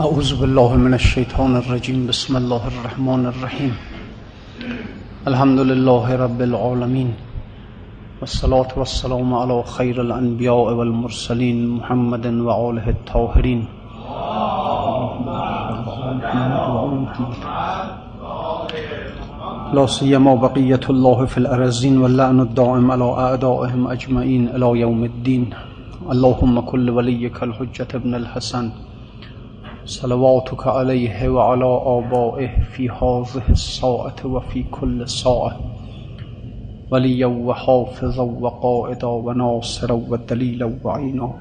أعوذ بالله من الشيطان الرجيم بسم الله الرحمن الرحيم. الحمد لله رب العالمين والصلاة والسلام على خير الأنبياء والمرسلين محمد وآله الطاهرين. لا سيما بقية الله في الأرزين واللعن الدائم على أعدائهم أجمعين إلى يوم الدين. اللهم كل وليك الحجة ابن الحسن. صلواتك عليه وعلى آبائه في هذه الساعة وفي كل ساعة. وليا وحافظا وقائدا وناصرا ودليلا وعينا.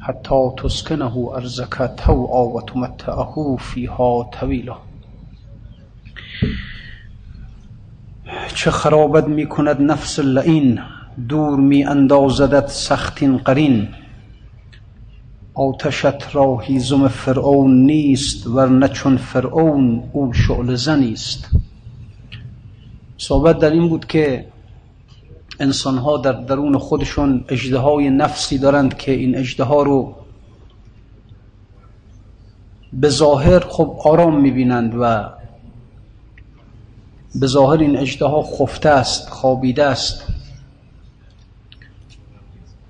حتى تسكنه أرزك توعا وتمتعه فيها طويلا. چه خرابت می کند نفس لعین دور می اندازدت سختین قرین آتشت را هیزم فرعون نیست ورنه چون فرعون او شعل زنی است. صحبت در این بود که انسان ها در درون خودشون اجده نفسی دارند که این اجده رو به ظاهر خب آرام می‌بینند و به ظاهر این اجده خفته است خوابیده است.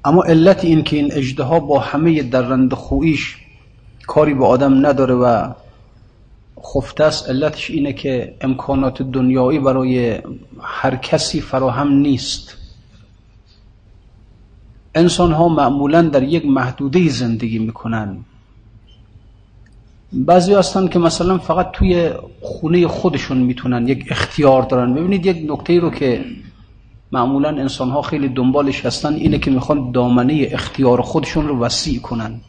اما علت این که این اجده با همه درند خویش کاری به آدم نداره و خفته است علتش اینه که امکانات دنیایی برای هر کسی فراهم نیست. انسان ها معمولا در یک محدوده زندگی می‌کنن. بعضی هستن که مثلا فقط توی خونه خودشون می‌تونن یک اختیار دارن. ببینید یک نکته رو که معمولا انسان ها خیلی دنبالش هستن اینه که می‌خوان دامنه اختیار خودشون رو وسیع کنن.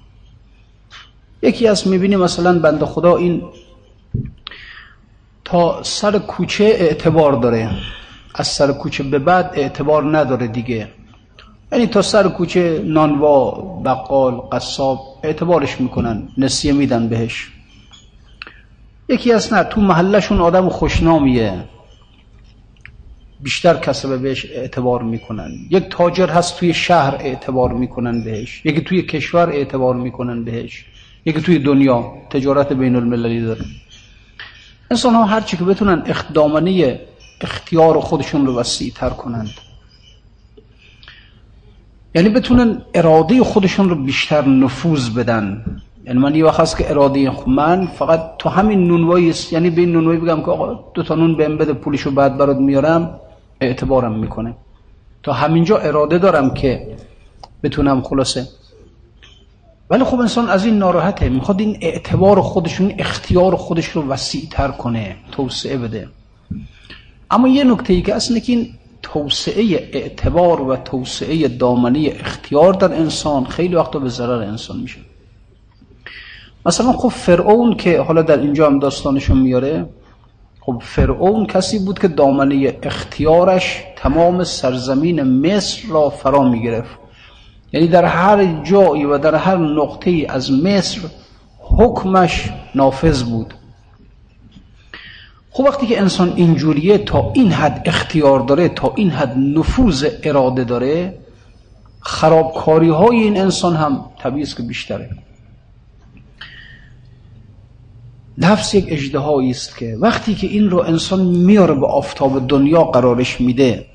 یکی از می‌بینی مثلا بنده خدا این تا سر کوچه اعتبار داره. از سر کوچه به بعد اعتبار نداره دیگه. یعنی تا سر کوچه نانوا بقال قصاب اعتبارش می‌کنن نسیه میدن بهش. یکی از نه تو محلشون آدم خوشنامیه. بیشتر کسبه بهش اعتبار می‌کنن. یک تاجر هست توی شهر اعتبار می‌کنن بهش. یکی توی کشور اعتبار می‌کنن بهش. یکی توی دنیا تجارت بین المللی داره. انسان ها هرچی که بتونن دامنه اختیار خودشون رو وسیع تر کنند. یعنی بتونن اراده خودشون رو بیشتر نفوذ بدن. یعنی من یه وقت که اراده من فقط تو همین نونوایی یعنی به این نونوایی بگم که آقا دو تا نون بهم بده پولشو بعد برات میارم. اعتبارم می‌کنه. تا همینجا اراده دارم که بتونم خلاصه. ولی خب انسان از این ناراحته. می‌خواد این اعتبار خودشون اختیار خودش رو وسیع تر کنه توسعه بده. اما یه نکته ای که اصلا که این توسعه اعتبار و توسعه دامنه اختیار در انسان خیلی وقتا به ضرر انسان میشه. مثلا خب فرعون که حالا در اینجا هم داستانشون میاره خب فرعون کسی بود که دامنه اختیارش تمام سرزمین مصر را فرا می‌گرفت. یعنی در هر جایی و در هر نقطه از مصر حکمش نافذ بود. خب وقتی که انسان اینجوریه تا این حد اختیار داره تا این حد نفوذ اراده داره خرابکاری های این انسان هم طبیعی که بیشتره. نفس یک اجدهایی است که وقتی که این رو انسان میاره به آفتاب دنیا قرارش میده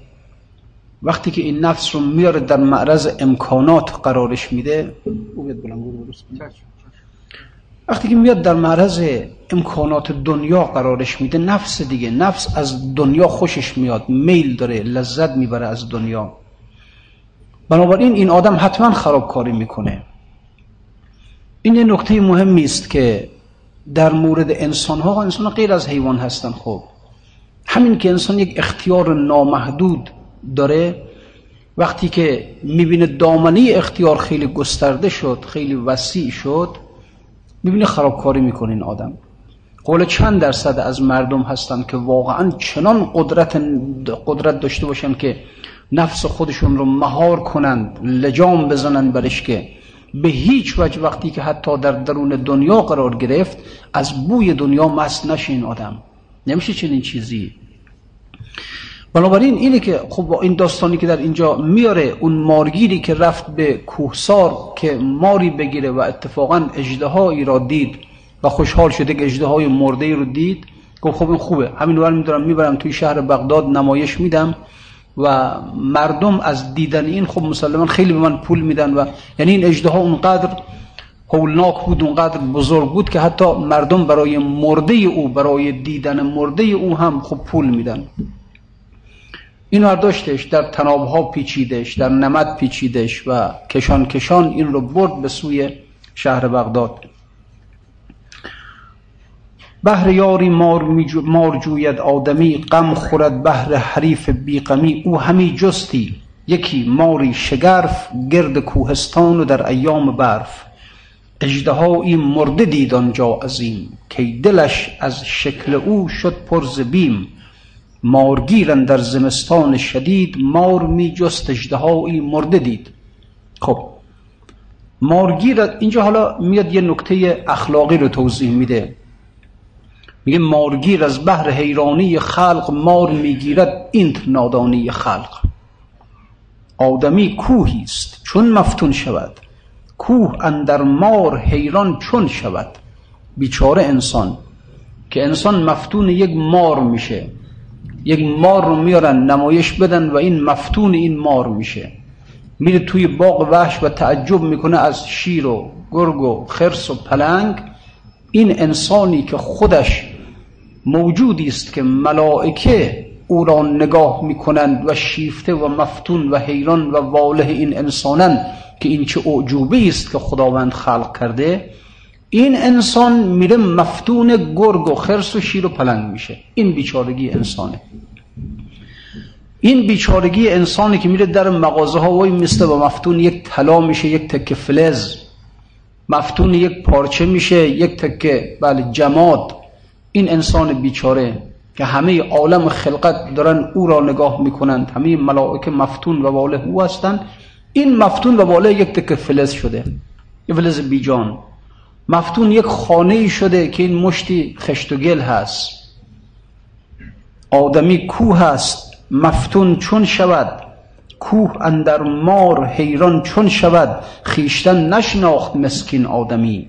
وقتی که این نفس رو میاره در معرض امکانات قرارش میده وقتی که میاد در معرض امکانات دنیا قرارش میده نفس دیگه نفس از دنیا خوشش میاد میل داره لذت می‌بره از دنیا. بنابراین این آدم حتما خرابکاری می‌کنه. این یه نکته مهمی است که در مورد انسان ها انسان ها غیر از حیوان هستن خب. همین که انسان یک اختیار نامحدود داره وقتی که می‌بینه دامنه اختیار خیلی گسترده شد خیلی وسیع شد می‌بینه خرابکاری می‌کنه این آدم. قول چند درصد از مردم هستن که واقعا چنان قدرت قدرت داشته باشن که نفس خودشون رو مهار کنند لجام بزنند برش که به هیچ وجه وقتی که حتی در درون دنیا قرار گرفت از بوی دنیا مست نشه این آدم. نمیشه چنین چیزی. بنابراین اینه که خب با این داستانی که در اینجا میاره اون مارگیری که رفت به کوهسار که ماری بگیره و اتفاقا اجدهایی را دید و خوشحال شده که اجدهای مرده رو دید گفت خب این خوبه. همین ور میدارم می‌برم توی شهر بغداد نمایش میدم. و مردم از دیدن این خب مسلمان خیلی به من پول میدن و یعنی این اجدها اونقدر هولناک بود اونقدر بزرگ بود که حتی مردم برای مرده او برای دیدن مرده او هم خب پول میدن. این داشتش در تنابها پیچیدش در نمد پیچیدش و کشان کشان این رو برد به سوی شهر بغداد. بهر یاری مار, مار جوید آدمی غم خورد بهر حریف بیقمی او همی جستی یکی ماری شگرف گرد کوهستان و در ایام برف. اجدهایی مرده دید آنجا عظیم که دلش از شکل او شد پرز بیم. مارگیرن در زمستان شدید مار می جست اجدهایی مرده دید. خب مارگیر اینجا حالا میاد یه نکته اخلاقی رو توضیح میده. میگه مارگیر از بحر حیرانی خلق مار می‌گیرد این نادانی خلق. آدمی کوهی است چون مفتون شود. کوه اندر مار حیران چون شود. بیچاره انسان که انسان مفتون یک مار میشه. یک مار رو میارن نمایش بدن و این مفتون این مار میشه. میره توی باغ وحش و تعجب می‌کنه از شیر و گرگ و خرس و پلنگ. این انسانی که خودش موجودی است که ملائکه او را نگاه می‌کنند و شیفته و مفتون و حیران و واله این انسانن که این چه اعجوبه است که خداوند خلق کرده. این انسان میره مفتون گرگ و خرس و شیر و پلنگ میشه. این بیچارگی انسانه. این بیچارگی انسانی که میره در مغازه ها وای مثل و مفتون یک طلا میشه یک تکه فلز. مفتون یک پارچه میشه یک تکه بله جماد. این انسان بیچاره که همه عالم خلقت دارن او را نگاه می‌کنند. همه ملائکه مفتون و واله او هستند. این مفتون و واله یک تکه فلز شده. یه فلز بیجان. مفتون یک خانه شده که این مشتی خشت و گل هست. آدمی کوه هست. مفتون چون شود. کوه اندر مار حیران چون شود. خیشتن نشناخت مسکین آدمی.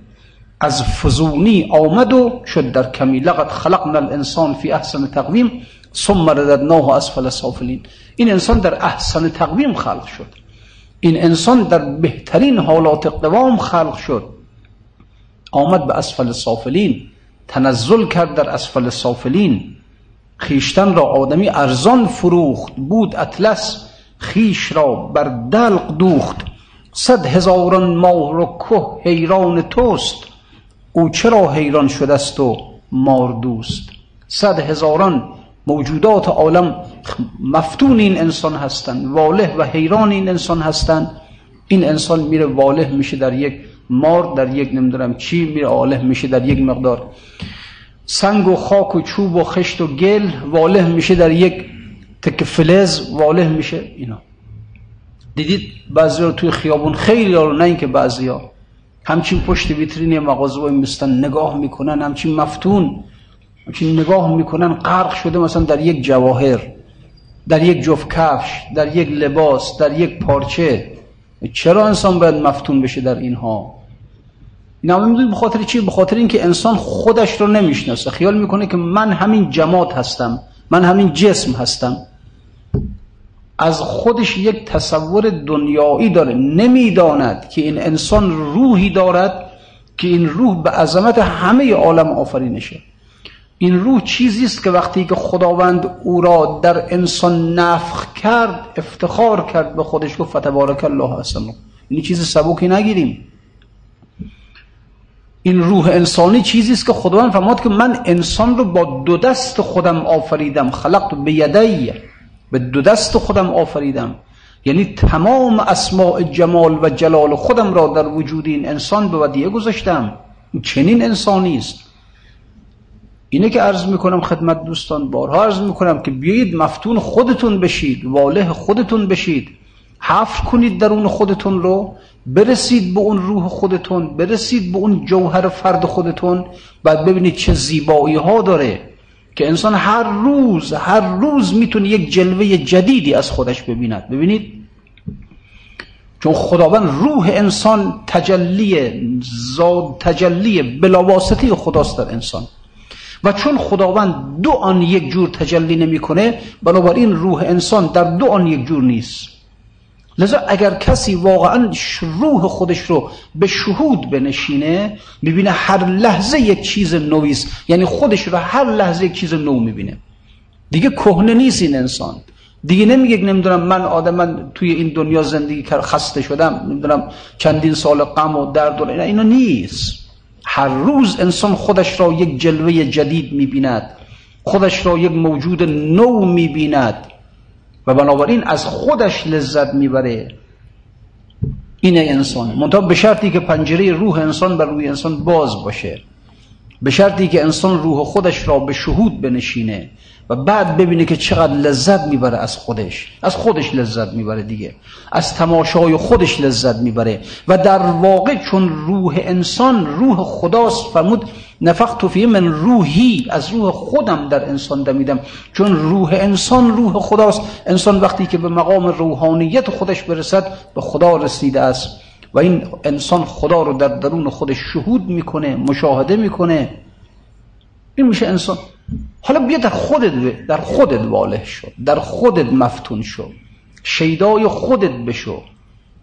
از فزونی آمد و شد در کمی. لقد خلقنا الانسان فی احسن تقویم ثم رددناه اسفل سافلین. این انسان در احسن تقویم خلق شد. این انسان در بهترین حالات قوام خلق شد. آمد به اسفل سافلین. تنزل کرد در اسفل سافلین. خیشتن را آدمی ارزان فروخت. بود اطلس خیش را بر دلق دوخت. صد هزاران ماه و که حیران توست. او چرا حیران شده است و مار دوست صد هزاران موجودات عالم مفتون این انسان هستند واله و حیران این انسان هستند. این انسان میره واله میشه در یک مار در یک نمی‌دونم چی میره واله میشه در یک مقدار. سنگ و خاک و چوب و خشت و گل واله میشه در یک تک فلز واله میشه اینا. دیدید بعضی رو توی خیابون خیلی رو نه اینکه بعضی ها همچین پشت ویترین مغازه وای میستن نگاه می‌کنن همچین مفتون همچین نگاه می‌کنن غرق شده مثلا در یک جواهر در یک جفت کفش در یک لباس در یک پارچه. چرا انسان باید مفتون بشه در اینها؟ اینا می‌دونید به خاطر چی؟ به خاطر اینکه انسان خودش رو نمی‌شناسه. خیال می‌کنه که من همین جماد هستم من همین جسم هستم. از خودش یک تصور دنیایی داره نمی‌داند که این انسان روحی دارد که این روح به عظمت همه عالم آفرینشه. این روح چیزی است که وقتی که خداوند او را در انسان نفخ کرد افتخار کرد به خودش گفت فتبارک الله حسن این چیز سبوکی نگیریم. این روح انسانی چیزی است که خداوند فرمود که من انسان رو با دو دست خودم آفریدم خلقت به یدی به دو دست خودم آفریدم. یعنی تمام اسماع جمال و جلال خودم را در وجود این انسان به ودیه گذاشتم. چنین انسانی است. اینه که عرض می‌کنم خدمت دوستان بارها عرض می‌کنم که بیایید مفتون خودتون بشید واله خودتون بشید. حفر کنید درون خودتون رو برسید به اون روح خودتون برسید به اون جوهر فرد خودتون بعد ببینید چه زیبایی ها داره. که انسان هر روز هر روز می‌تونه یک جلوه جدیدی از خودش ببیند. ببینید؟ چون خداوند روح انسان تجلی زاد تجلی بلاواسطه خداست در انسان. و چون خداوند دو آن یک جور تجلی نمی‌کنه بنابراین روح انسان در دو آن یک جور نیست. لذا اگر کسی واقعا روح خودش رو به شهود بنشینه می‌بینه هر لحظه یک چیز نویست یعنی خودش رو هر لحظه یک چیز نو می‌بینه. دیگه کهنه نیست این انسان. دیگه نمیگه نمی‌دونم من آدم من توی این دنیا زندگی خسته شدم نمی‌دونم چندین سال غم و درد و اینا, نیست. هر روز انسان خودش را یک جلوه جدید می‌بیند. خودش را یک موجود نو می‌بیند. و بنابراین از خودش لذت می‌بره اینه انسان. منتها به شرطی که پنجره روح انسان بر روی انسان باز باشه. به شرطی که انسان روح خودش را به شهود بنشینه. و بعد ببینه که چقدر لذت می‌بره از خودش از خودش لذت می‌بره دیگه از تماشای خودش لذت می‌بره و در واقع چون روح انسان روح خداست فرمود نفخت فیه من روحی از روح خودم در انسان دمیدم. چون روح انسان روح خداست انسان وقتی که به مقام روحانیت خودش برسد به خدا رسیده است. و این انسان خدا رو در درون خودش شهود می‌کنه مشاهده می‌کنه. این میشه انسان. حالا بیا در خودت در خودت واله شو. در خودت مفتون شو. شیدای خودت بشو.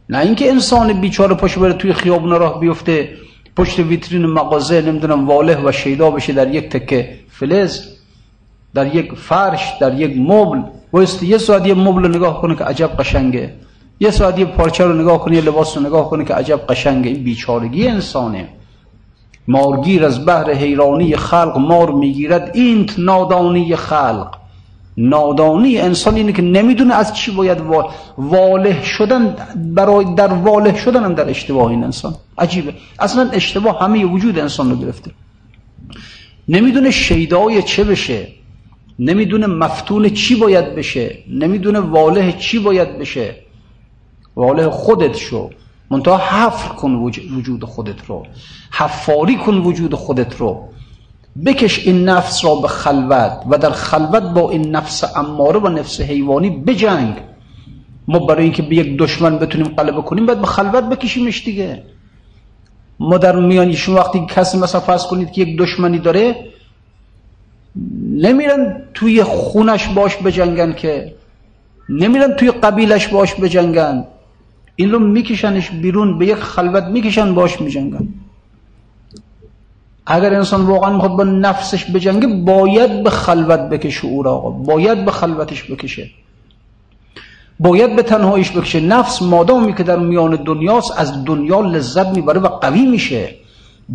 نه اینکه انسان بیچاره پاشو بره توی خیابون راه بیفته پشت ویترین مغازه نمی‌دونم واله و شیدا بشه در یک تکه فلز در یک فرش در یک مبل. بایست یه ساعت یه مبل رو نگاه کنه که عجب قشنگه. یه ساعت یه پارچه رو نگاه کنه یه لباس رو نگاه کنه که عجب قشنگه. این بیچارگی انسانه. مارگیر از بحر حیرانی خلق مار می‌گیرد. اینت نادانی خلق. نادانی انسان اینه که نمی‌دونه از چی باید واله شدن برای در واله شدن در اشتباه این انسان. عجیبه. اصلا اشتباه همه وجود انسان رو گرفته. نمی‌دونه شیدای چه بشه. نمی‌دونه مفتون چی باید بشه. نمی‌دونه واله چی باید بشه. واله خودت شو. منتها حفر کن وجود خودت رو. حفاری کن وجود خودت رو. بکش این نفس را به خلوت و در خلوت با این نفس اماره و نفس حیوانی بجنگ. ما برای اینکه به یک دشمن بتونیم غلبه کنیم باید به خلوت بکشیمش دیگه. ما در میان شما وقتی کسی مثلا فرض کنید که یک دشمنی داره نمیرن توی خونش باش بجنگن که. نمیرن توی قبیلش باش بجنگن. این رو میکشنش بیرون به یک خلوت می‌کشن باش میجنگن. اگر انسان واقعا می‌خواد با نفسش بجنگه باید به خلوت بکشه او را آقا باید به خلوتش بکشه. باید به تنهایش بکشه. نفس مادامی که در میان دنیاست از دنیا لذت می‌بره و قوی میشه.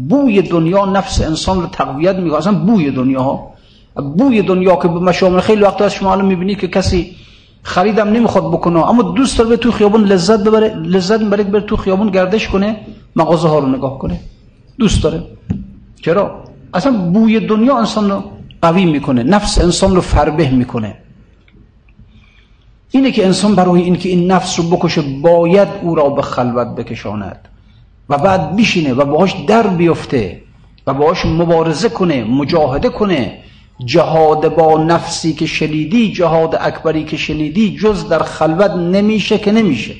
بوی دنیا نفس انسان رو تقویت می‌کنه. اصلا بوی دنیا ها بوی دنیا که به مشامل خیلی وقت از شما الان می‌بینید که کسی خریدم نمی‌خواد بکنه. اما دوست داره تو خیابون لذت ببره لذت می‌بره بره تو خیابون گردش کنه مغازه ها رو نگاه کنه. دوست داره. چرا؟ اصلا بوی دنیا انسان رو قوی می‌کنه نفس انسان رو فربه می‌کنه. اینه که انسان برای اینکه این نفس رو بکشه باید او را به خلوت بکشاند. و بعد بشینه و باهاش در بیفته و باهاش مبارزه کنه مجاهده کنه. جهاد با نفسی که شنیدی جهاد اکبری که شنیدی جز در خلوت نمیشه که نمیشه.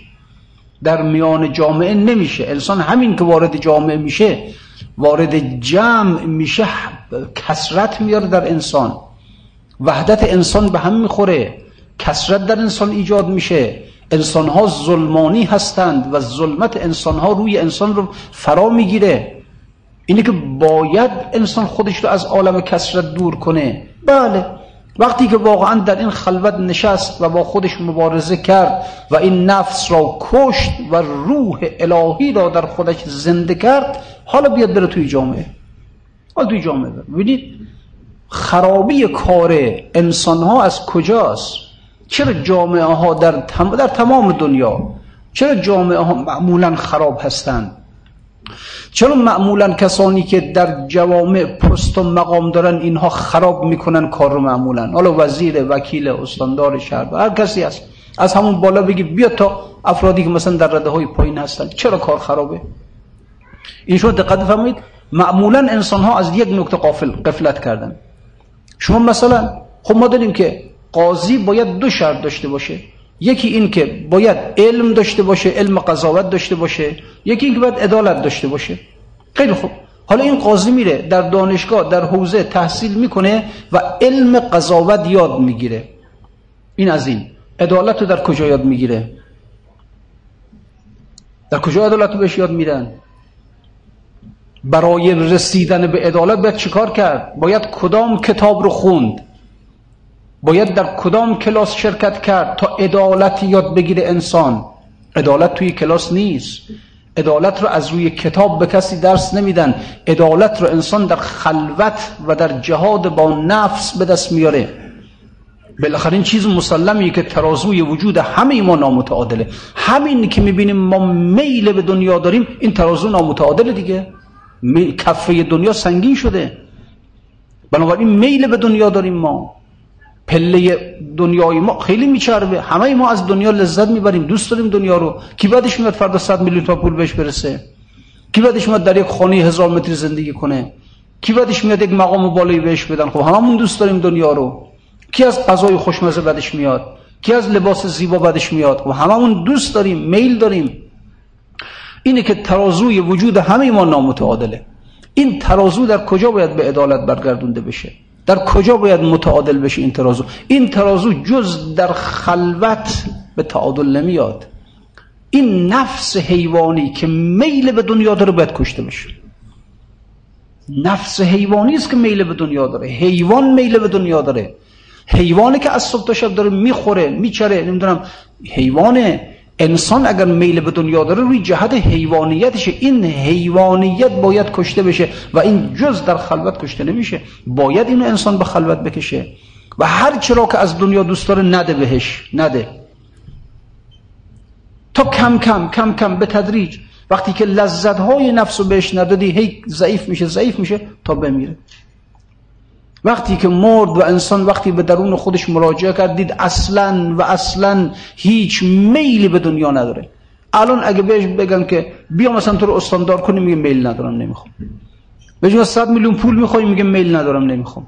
در میان جامعه نمیشه. انسان همین که وارد جامعه میشه وارد جمع میشه کسرت میاره در انسان. وحدت انسان به هم می‌خوره. کسرت در انسان ایجاد میشه. انسان ها ظلمانی هستند و ظلمت انسان ها روی انسان رو فرا می‌گیره. اینه که باید انسان خودش رو از عالم کسرت دور کنه. بله. وقتی که واقعا در این خلوت نشست و با خودش مبارزه کرد و این نفس را کشت و روح الهی را در خودش زنده کرد حالا بیاد بره توی جامعه. حالا توی جامعه ببینید خرابی کار انسان ها از کجاست؟ چرا جامعه ها در, در تمام دنیا چرا جامعه ها معمولا خراب هستند؟ چرا معمولا کسانی که در جوامع پست و مقام دارن اینها خراب می‌کنن کار رو معمولا؟ حالا وزیر وکیل استاندار شهر هر کسی هست. از همون بالا بگی بیا تا افرادی که مثلا در رده های پایین هستن. چرا کار خرابه؟ این شما دقت فرمایید معمولا انسان ها از یک نکته قافل قفلت کردن. شما مثلا خب ما داریم که قاضی باید دو شرط داشته باشه. یکی این که باید علم داشته باشه علم قضاوت داشته باشه یکی این که باید عدالت داشته باشه. خیلی خوب. حالا این قاضی میره در دانشگاه در حوزه تحصیل می‌کنه و علم قضاوت یاد می‌گیره. این از این. عدالت رو در کجا یاد می‌گیره؟ در کجا عدالت رو بهش یاد میدن؟ برای رسیدن به عدالت باید چیکار کرد؟ باید کدام کتاب رو خوند؟ باید در کدام کلاس شرکت کرد تا عدالت یاد بگیره انسان؟ عدالت توی کلاس نیست. عدالت رو از روی کتاب به کسی درس نمیدن. عدالت رو انسان در خلوت و در جهاد با نفس به دست میاره. بالاخره این چیز مسلمیه که ترازوی وجود همه ما نامتعادله. همین که می‌بینیم ما میل به دنیا داریم این ترازو نامتعادله دیگه. کفه دنیا سنگین شده. بنابراین میل به دنیا داریم ما. پله دنیای ما خیلی میچربه. همه ما از دنیا لذت می‌بریم دوست داریم دنیا رو. کی بعدش میاد فردا 100 میلیون تا پول بهش برسه؟ کی بعدش میاد در یک خانه هزار متری زندگی کنه؟ کی بعدش میاد یک مقام بالایی بهش بدن؟ خب هممون دوست داریم دنیا رو. کی از غذای خوشمزه بعدش میاد کی از لباس زیبا بعدش میاد خب هممون دوست داریم میل داریم. اینه که ترازوی وجود همه ما نامتعادله. این ترازو در کجا باید به عدالت برگردونده بشه؟ در کجا باید متعادل بشه این ترازو؟ این ترازو جز در خلوت به تعادل نمیاد. این نفس حیوانی که میل به دنیا داره باید کشته بشه. نفس حیوانی است که میل به دنیا داره. حیوان میل به دنیا داره. حیوانی که از صبح تا شب داره می‌خوره میچره نمی‌دونم حیوان انسان اگر میل به دنیا داره روی جهت حیوانیتشه این حیوانیت باید کشته بشه و این جز در خلوت کشته نمیشه. باید اینو انسان به خلوت بکشه و هر چرا که از دنیا دوست داره نده بهش نده. تا کم کم کم کم به تدریج. وقتی که لذت های نفس رو بهش ندادی هی ضعیف میشه ضعیف میشه تا بمیره. وقتی که مرد و انسان وقتی به درون خودش مراجعه کرد دید اصلا و اصلا هیچ میلی به دنیا نداره. الان اگه بهش بگن که بیا مثلا تو رو استاندار کنی میگه میل ندارم نمی‌خوام. به 100 میلیون پول می‌خوای میگه میل ندارم نمی‌خوام.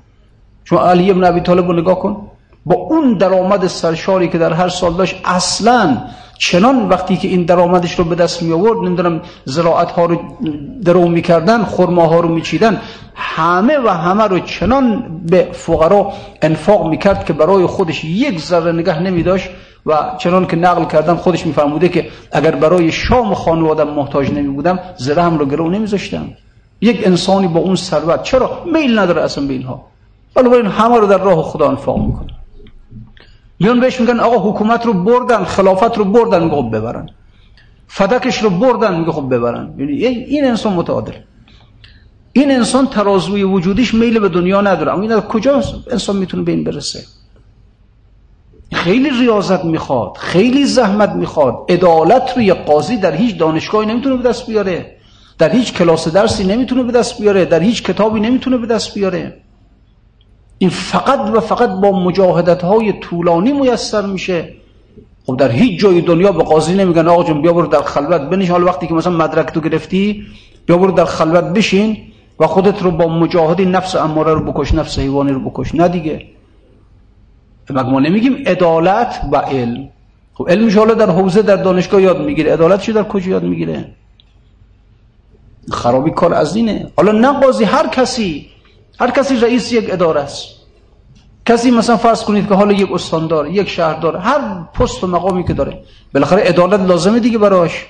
چون علی ابن ابی طالب رو نگاه کن. با اون درآمد سرشاری که در هر سال داشت اصلا چنان وقتی که این درآمدش رو به دست می آورد نمی‌دونم زراعت ها رو درو می‌کردن خرما ها رو میچیدن همه و همه رو چنان به فقرا انفاق می‌کرد که برای خودش یک ذره نگه نمی داشت و چنان که نقل کردن خودش میفرموده که اگر برای شام خانوادم محتاج نمی بودم زره هم رو گرو نمیذاشتم. یک انسانی با اون ثروت چرا؟ میل نداره اصلا به اینها. بنابراین همه رو در راه خدا انفاق می‌کنه. میان بهش میگن آقا حکومت رو بردن خلافت رو بردن میگه خب ببرن. فدکش رو بردن میگه خب ببرن. یعنی این انسان متعادل. این انسان ترازوی وجودیش میل به دنیا نداره. اما این کجا انسان می‌تونه به این برسه؟ خیلی ریاضت می‌خواد خیلی زحمت می‌خواد. عدالت رو یه قاضی در هیچ دانشگاهی نمی‌تونه به دست بیاره. در هیچ کلاس درسی نمی‌تونه به دست بیاره. در هیچ کتابی نمی‌تونه به دست بیاره. این فقط و فقط با مجاهدت های طولانی میسر میشه. خب در هیچ جای دنیا به قاضی نمیگن آقا جون بیا برو در خلوت بنش حال وقتی که مثلا مدرک تو گرفتی بیا برو در خلوت بشین و خودت رو با مجاهدی نفس اماره رو بکش نفس حیوانی رو بکش. نه دیگه. ما نمیگیم عدالت و علم. خب علمش حالا در حوزه در دانشگاه یاد می‌گیره. عدالتش در کجا یاد می‌گیره؟ خرابی کار از اینه. حالا نه قاضی هر کسی هر کسی رئیس یک اداره است. کسی مثلا فرض کنید که حالا یک استاندار یک شهردار هر پست و مقامی که داره بالاخره عدالت لازمه دیگه براش.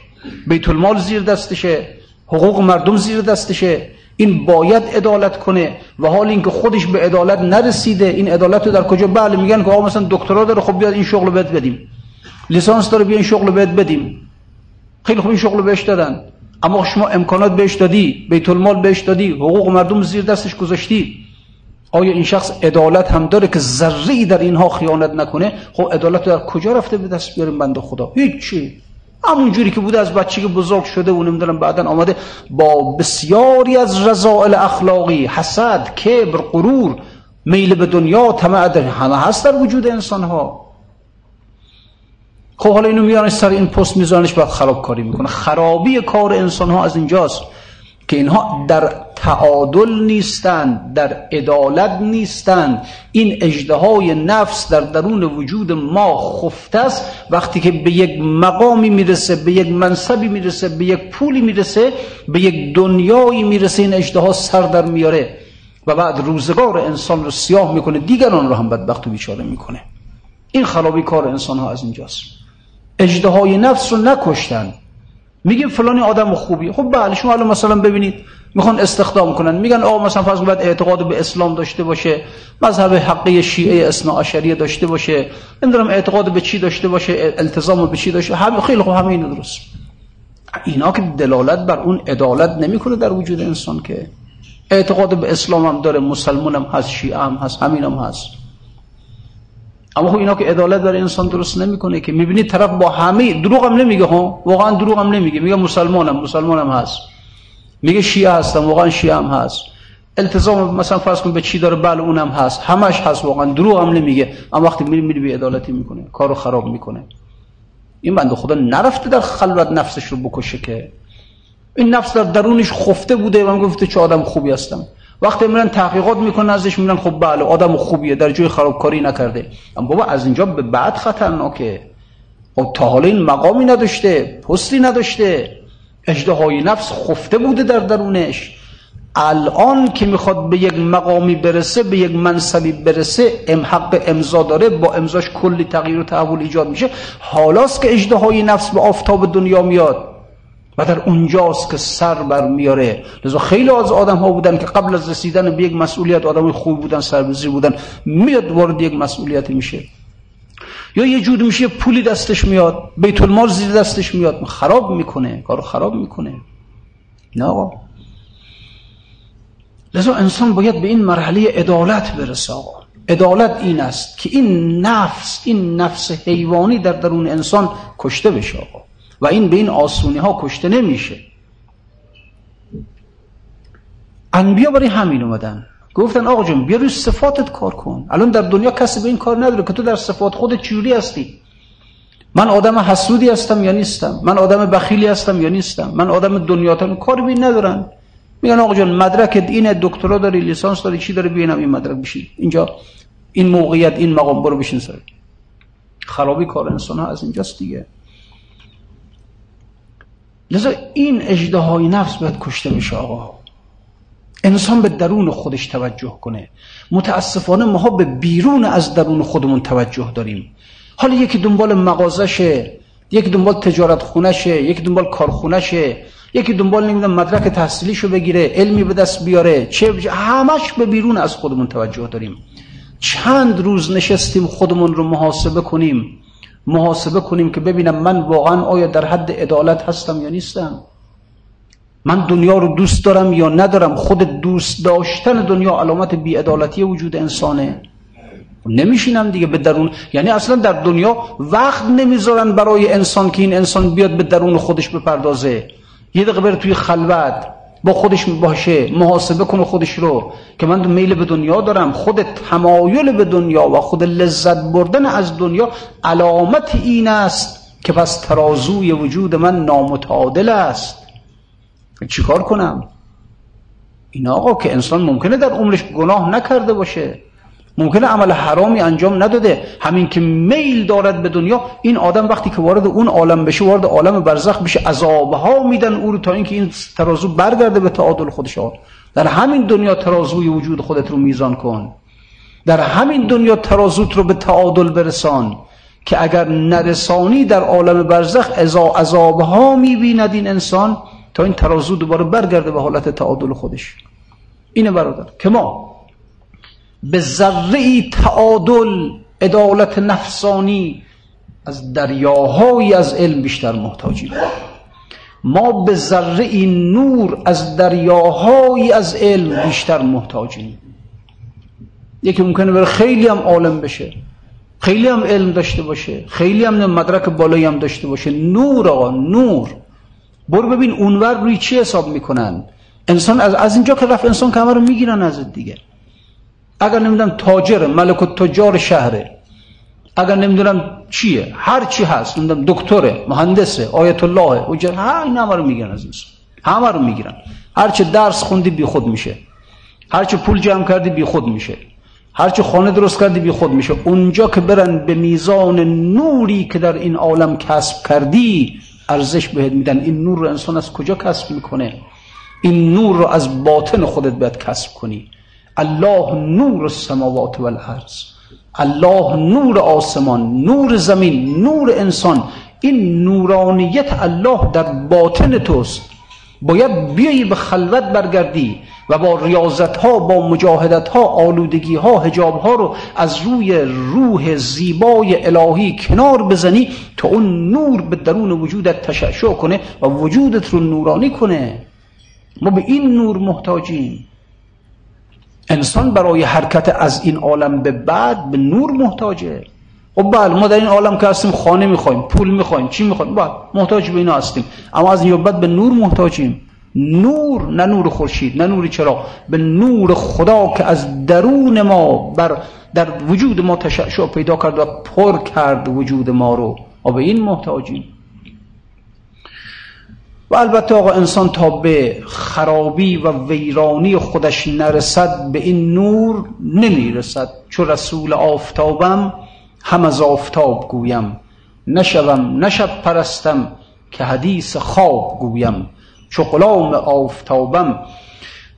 بیت المال زیر دستشه حقوق مردم زیر دستشه. این باید عدالت کنه و حال اینکه خودش به عدالت نرسیده این عدالت رو در کجا؟ بله میگن که آقا مثلا دکترا داره خب بیاد این شغل بهت بدیم. لیسانس داره بیا این شغل بهت بدیم. خیلی خوب این شغل بهش دادن. اما شما امکانات بهش دادی بیت المال بهش دادی حقوق مردم زیر دستش گذاشتی. آیا این شخص عدالت هم داره که ذره در اینها خیانت نکنه؟ خب عدالت در کجا رفته به دست بیاریم بنده خدا؟ هیچی. همون جوری که بوده از که بزرگ شده و نمی‌دونم بعدا آمده با بسیاری از رضائل اخلاقی حسد کبر غرور میل به دنیا طمع همه هست در وجود انسان ها خب حالا اینو میانش سر این پست میزانش باید خرابکاری می‌کنه. خرابی کار انسان ها از اینجاست که اینها در تعادل نیستند در عدالت نیستند این اجدهای نفس در درون وجود ما خفته است. وقتی که به یک مقامی می‌رسه به یک منصبی می‌رسه به یک پولی می‌رسه به یک دنیایی می‌رسه این اجدها سر در میاره. و بعد روزگار انسان رو سیاه می‌کنه دیگران رو هم بدبخت و بیچاره می‌کنه. این خرابی کار انسان ها از اینجاست. اجدهای نفس رو نکشتن. میگه فلانی آدم خوبی. خب بله شما الان مثلا ببینید می‌خوان استخدام کنن. میگن آقا مثلا فرض باید اعتقاد به اسلام داشته باشه مذهب حقی شیعه اسنا عشریه داشته باشه. نمی‌دونم اعتقاد به چی داشته باشه التزام به چی داشته هم خیلی خوب اینو درست. اینا که دلالت بر اون عدالت نمی‌کنه در وجود انسان که اعتقاد به اسلام هم داره مسلمان هم هست شیعه هم هست همین هم هست. اما خب اینا که عدالت برای انسان درست نمی‌کنه که می‌بینید طرف با همه دروغ هم نمیگه ها واقعا دروغ هم نمیگه میگه مسلمانم مسلمانم هست میگه شیعه هستم واقعا شیعه هم هست التزام مثلا فرض کن به چی داره بله اونم هست همش هست واقعا دروغ هم نمیگه اما وقتی میری میری بی عدالتی می‌کنه کارو خراب می‌کنه این بنده خدا نرفته در خلوت نفسش رو بکشه که این نفس در درونش خفته بوده و گفته چه آدم خوبی هستم وقتی میرن تحقیقات می‌کنن ازش میرن خب بله آدم خوبیه در جای خرابکاری نکرده. اما بابا از اینجا به بعد خطرناکه. خب تا حالا این مقامی نداشته پستی نداشته. اجده نفس خفته بوده در درونش. الان که می‌خواد به یک مقامی برسه به یک منصبی برسه ام حق امضا داره با امضاش کلی تغییر و تحول ایجاد میشه. حالاست که اجده نفس به آفتاب دنیا میاد. و در اونجاست که سر بر میاره. لذا خیلی از آدم ها بودن که قبل از رسیدن به یک مسئولیت آدم خوب بودن سربزی بودن میاد وارد یک مسئولیت میشه. یا یه جود میشه پولی دستش میاد بیت المال زیر دستش میاد خراب می‌کنه کارو خراب می‌کنه. نه آقا. لذا انسان باید به این مرحله عدالت برسه آقا. عدالت این است که این نفس این نفس حیوانی در درون انسان کشته بشه آقا. و این به این آسونی ها کشته نمیشه. انبیا برای همین اومدن. گفتن آقا جون بیا روی صفاتت کار کن. الان در دنیا کسی به این کار نداره که تو در صفات خود چجوری هستی؟ من آدم حسودی هستم یا نیستم؟ من آدم بخیلی هستم یا نیستم؟ من آدم دنیاتم کار بین ندارن. میگن آقا جون مدرک این دکترا داری لیسانس داری چی داری؟ بینم این مدرک بشی اینجا این موقعیت این مقام برو بشین سر. خرابی کار انسان ها از اینجاست دیگه. لذا این اجده نفس باید کشته بشه آقا. انسان به درون خودش توجه کنه. متاسفانه ماها به بیرون از درون خودمون توجه داریم. حالا یکی دنبال مغازشه یکی دنبال تجارت خونشه یکی دنبال کارخونشه یکی دنبال نمی‌دونم مدرک تحصیلیشو بگیره علمی به دست بیاره چه همش به بیرون از خودمون توجه داریم. چند روز نشستیم خودمون رو محاسبه کنیم. محاسبه کنیم که ببینم من واقعا آیا در حد عدالت هستم یا نیستم؟ من دنیا رو دوست دارم یا ندارم؟ خود دوست داشتن دنیا علامت بیعدالتی وجود انسانه. نمیشینم دیگه به درون. یعنی اصلا در دنیا وقت نمی‌ذارن برای انسان که این انسان بیاد به درون خودش بپردازه. یه دقیقه بره توی خلوت. با خودش باشه محاسبه کنه خودش رو. که من میل به دنیا دارم خود تمایل به دنیا و خود لذت بردن از دنیا علامت این است که پس ترازوی وجود من نامتعادل است. چیکار کنم؟ این آقا که انسان ممکنه در عمرش گناه نکرده باشه. ممکنه عمل حرامی انجام نداده. همین که میل دارد به دنیا این آدم وقتی که وارد اون عالم بشه وارد عالم برزخ بشه عذابها میدن او رو تا اینکه این ترازو برگرده به تعادل خودش. در همین دنیا ترازوی وجود خودت رو میزان کن. در همین دنیا ترازوت رو به تعادل برسان که اگر نرسانی در عالم برزخ عذابها می‌بیند این انسان تا این ترازو دوباره برگرده به حالت تعادل خودش. اینه برادر که ما به ذره تعادل عدالت نفسانی از دریاهایی از علم بیشتر محتاجیم ما به ذره نور از دریاهایی از علم بیشتر محتاجیم. یکی ممکنه بره خیلی هم عالم بشه خیلی هم علم داشته باشه خیلی هم مدرک بالایی هم داشته باشه. نور آقا نور. برو ببین اونور روی چی حساب می‌کنن؟ انسان از, از اینجا که رفت انسان همه رو می‌گیرن از دیگه. اگر نمی‌دونم تاجر ملک و تجار شهره. اگر نمی‌دونم چیه هر چی هست نمی‌دونم دکتره مهندسه آیت الله وجه ها این همه رو می‌گیرن از انسان همه رو می‌گیرن. هرچه درس خوندی بی خود میشه. هرچه پول جمع کردی بی خود میشه. هرچه خانه درست کردی بی خود میشه. اونجا که برن به میزان نوری که در این عالم کسب کردی ارزش بهت میدن. این نور رو انسان از کجا کسب می‌کنه؟ این نور رو از باطن خودت باید کسب کنی. الله نور السماوات والارض. الله نور آسمان نور زمین نور انسان. این نورانیت الله در باطن توست. باید بیایی به خلوت برگردی و با ریاضت ها با مجاهدت ها آلودگی ها هجاب ها رو از روی روح زیبای الهی کنار بزنی تا اون نور به درون وجودت تشعشع کنه و وجودت رو نورانی کنه. ما به این نور محتاجیم. انسان برای حرکت از این عالم به بعد به نور محتاجه. خب بله ما در این عالم که هستیم خانه می‌خوایم پول می‌خوایم چی می‌خوایم؟ بله محتاج به اینا هستیم. اما از این به نور محتاجیم. نور نه نور خورشید نه نور چرا به نور خدا که از درون ما بر در وجود ما تشعشع پیدا کرد و پر کرد وجود ما رو. و به این محتاجیم. و البته آقا انسان تا به خرابی و ویرانی خودش نرسد به این نور نمی‌رسد. چو رسول آفتابم هم از آفتاب گویم. نشوم نشب پرستم که حدیث خواب گویم. چو غلام آفتابم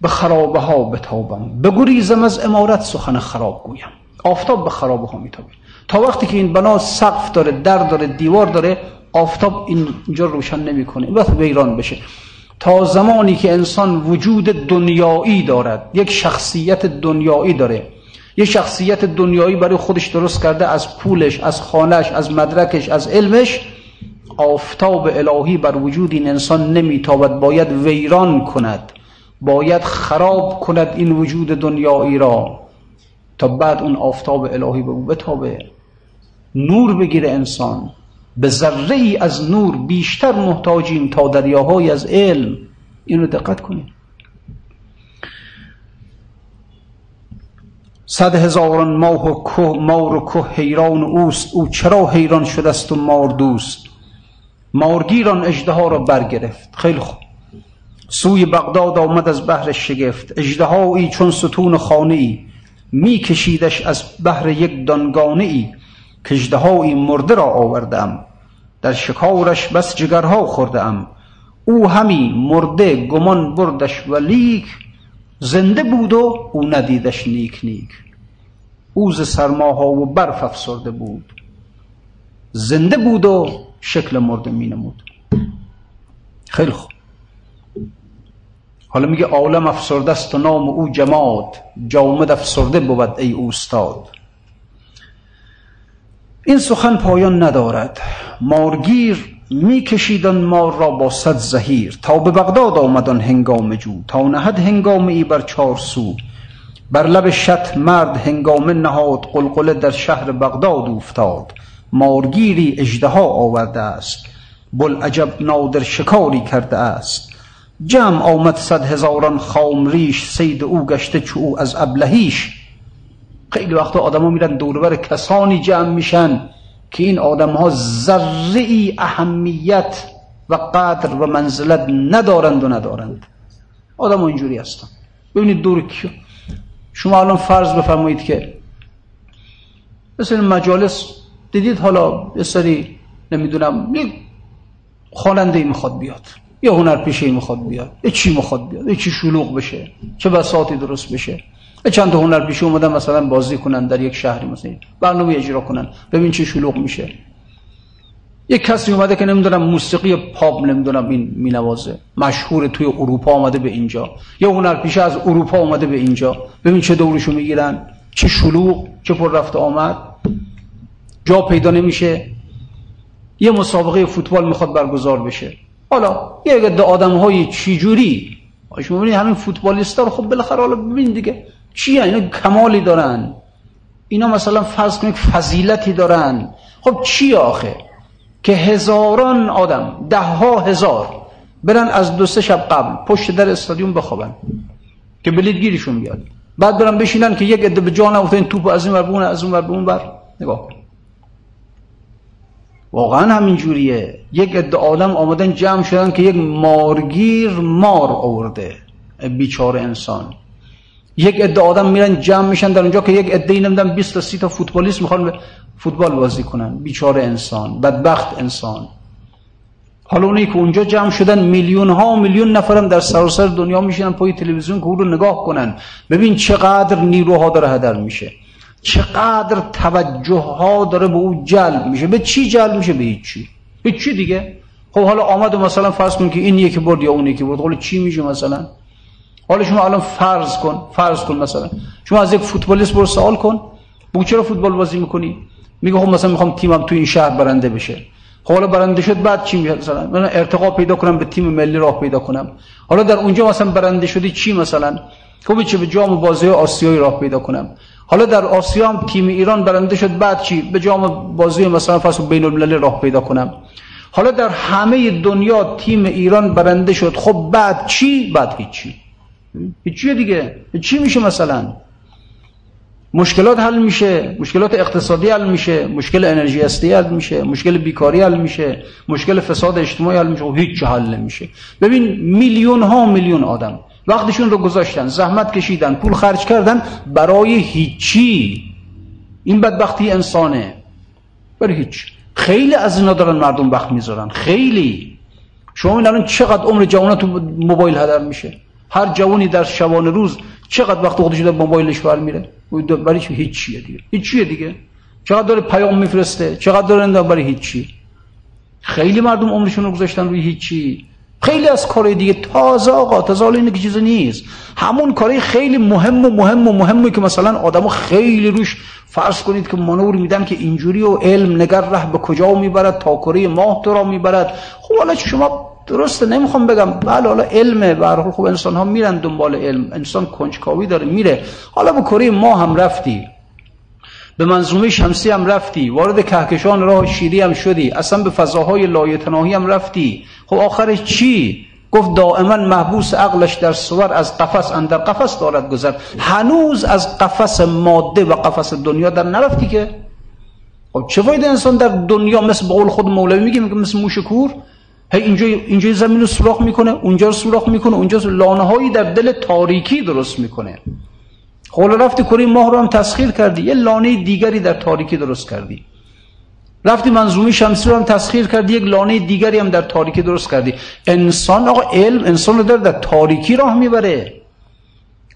به خرابه ها بتابم بگریزم از امارت سخن خراب گویم. آفتاب به خرابه ها میتابه تا وقتی که این بنا سقف داره در داره دیوار داره آفتاب اینجا روشن نمی‌کنه. وقت ویران بشه. تا زمانی که انسان وجود دنیایی دارد یک شخصیت دنیایی داره. یک شخصیت دنیایی برای خودش درست کرده از پولش از خانهش از مدرکش از علمش آفتاب الهی بر وجود این انسان نمیتابد. باید ویران کند. باید خراب کند این وجود دنیایی را. تا بعد اون آفتاب الهی به او بتابه. نور بگیره انسان. به ذره ای از نور بیشتر محتاجیم تا دریاهای از علم اینو دقت کنید صد هزاران ماه و که مار و که حیران اوست او چرا حیران شده است و مار دوست؟ مارگیران اجده را برگرفت. خیلی خوب. سوی بغداد آمد از بحر شگفت. اجدهایی چون ستون خانه ای می کشیدش از بحر یک دانگانه ای که اجدهایی مرده را آوردم. در شکارش بس جگرها خوردم. او همی مرده گمان بردش و زنده بود و او ندیدش نیک نیک. اوز سرماها و برف افسرده بود. زنده بود و شکل مرده می نمود. خیلی خوب. حالا میگه عالم افسرده است و نام او جماد. جامد افسرده بود ای اوستاد این سخن پایان ندارد. مارگیر میکشیدن مار را با صد زهیر. تا به بغداد آمدن هنگام جو. تا نهد هنگام ای بر چار سو. بر لب شط مرد هنگامه نهاد قلقله در شهر بغداد افتاد. مارگیری اجدها آورده است. عجب نادر شکاری کرده است. جمع آمد صد هزاران خامریش سید او گشته چو او از ابلهیش. خیلی وقتا آدم ها میرن دوربر کسانی جمع میشن که این آدم ها ذره اهمیت و قدر و منزلت ندارند و ندارند. آدم ها اینجوری هستن. ببینید دور کیو. شما الان فرض بفرمایید که مثل مجالس دیدید حالا یه سری نمی‌دونم یک ای می‌خواد بیاد یه هنرپیشه ای می‌خواد بیاد یه چی می‌خواد بیاد یه چی شلوغ بشه چه بساطی درست بشه. چند تا هنرپیشه اومدن مثلا بازی کنن در یک شهری مثلا برنامه اجرا کنن. ببین چه شلوغ میشه. یک کسی اومده که نمی‌دونم موسیقی پاپ نمی‌دونم این مینوازه. مشهور توی اروپا آمده به اینجا. یا هنرپیشه از اروپا اومده به اینجا. ببین چه دورشو می‌گیرن. چه شلوغ چه پر رفت آمد. جا پیدا نمیشه. یه مسابقه فوتبال می‌خواد برگزار بشه. حالا یه عده آدم های چی جوری شما همین فوتبالیستا رو خب بالاخره حالا ببین دیگه. چی اینا کمالی دارن. اینا مثلا فرض کنید فضیلتی دارن. خب چی آخه؟ که هزاران آدم ده ها هزار برن از دو سه شب قبل پشت در استادیوم بخوابن. که بلیت گیریشون بیاد. بعد برن بشینن که یک عده به جان این توپ از این ور از اون ور اون بر نگاه واقعا همین جوریه. یک عده آدم آمدن جمع شدن که یک مارگیر مار آورده. بیچاره انسان. یک عده آدم میرن جمع میشن در اونجا که یک عده نمیدن 20 تا 30 تا فوتبالیست می‌خوان فوتبال بازی کنن. بیچاره انسان بدبخت انسان. حالا اونایی که اونجا جمع شدن میلیون ها و میلیون نفرم در سراسر دنیا میشن پای تلویزیون که او رو نگاه کنن. ببین چقدر نیروها داره هدر میشه. چقدر توجه ها داره به او جلب میشه. به چی جلب میشه؟ به هیچی. به چی دیگه؟ خب حالا آمد مثلا فرض کن که این یکی برد یا اون یکی برد. حالا چی میشه مثلا؟ حالا شما الان فرض کن فرض کن مثلا. شما از یک فوتبالیست برو سوال کن. بگو چرا فوتبال بازی می‌کنی؟ میگه خب مثلا می‌خوام تیمم تو این شهر برنده بشه. خب حالا برنده شد بعد چی میشه مثلا من ارتقا پیدا کنم به تیم ملی راه پیدا کنم. حالا در اونجا مثلا برنده شدی چی مثلا؟ خب چه به جام بازی آسیایی راه پیدا کنم. حالا در آسیا هم تیم ایران برنده شد بعد چی؟ به جام بازی مثلا فصل بین المللی راه پیدا کنم. حالا در همه دنیا تیم ایران برنده شد خب بعد چی؟ بعد هیچی. هیچی دیگه؟ چی میشه مثلا؟ مشکلات حل میشه مشکلات اقتصادی حل میشه مشکل انرژی هستی حل میشه مشکل بیکاری حل میشه مشکل فساد اجتماعی حل میشه. و هیچ حل نمیشه. ببین میلیون ها میلیون آدم وقتشون رو گذاشتن زحمت کشیدن پول خرج کردن برای هیچی. این بدبختی انسانه. برای هیچ. خیلی از اینا دارن مردم وقت می‌ذارن. خیلی. شما این الان چقدر عمر جوانات تو موبایل هدر میشه. هر جوانی در شبانه روز چقدر وقت خودش در موبایلش بر میره برای هیچ چیه دیگه. هیچ چیه دیگه. چقدر داره پیام میفرسته؟ چقدر داره برای هیچی. خیلی مردم عمرشون رو گذاشتن روی هیچی. خیلی از کارهای دیگه تازه آقا تازه اینه که چیز نیست. همون کارهای خیلی مهم و مهم و مهمی که مثلا آدمو خیلی روش فرض کنید که منور میدن که اینجوری و علم نگر ره به کجا می‌برد تا کره ماه تو را می‌برد. خب حالا شما درسته نمی‌خوام بگم. بله حالا علمه. به هر خب انسان ها میرن دنبال علم. انسان کنجکاوی داره میره. حالا به کره ما هم رفتی. به منظومه شمسی هم رفتی. وارد کهکشان راه شیری هم شدی. اصلا به فضاهای لایتناهی هم رفتی. خب آخرش چی؟ گفت دائما محبوس عقلش در صور از قفس اندر قفس دارد گذر. هنوز از قفس ماده و قفس دنیا در نرفتی که؟ خب چه فایده انسان در دنیا مثل بقول خود مولوی میگه؟ مثل موشکور هی اینجا اینجا زمین رو سوراخ می‌کنه اونجا رو سوراخ می‌کنه اونجا لانه هایی در دل تاریکی درست می‌کنه. خب رفتی کره ماه رو هم تسخیر کردی یه لانه دیگری در تاریکی درست کردی. رفتی منظومه شمسی رو هم تسخیر کردی یک لانه دیگری هم در تاریکی درست کردی. انسان آقا علم انسان رو در, در تاریکی راه می‌بره.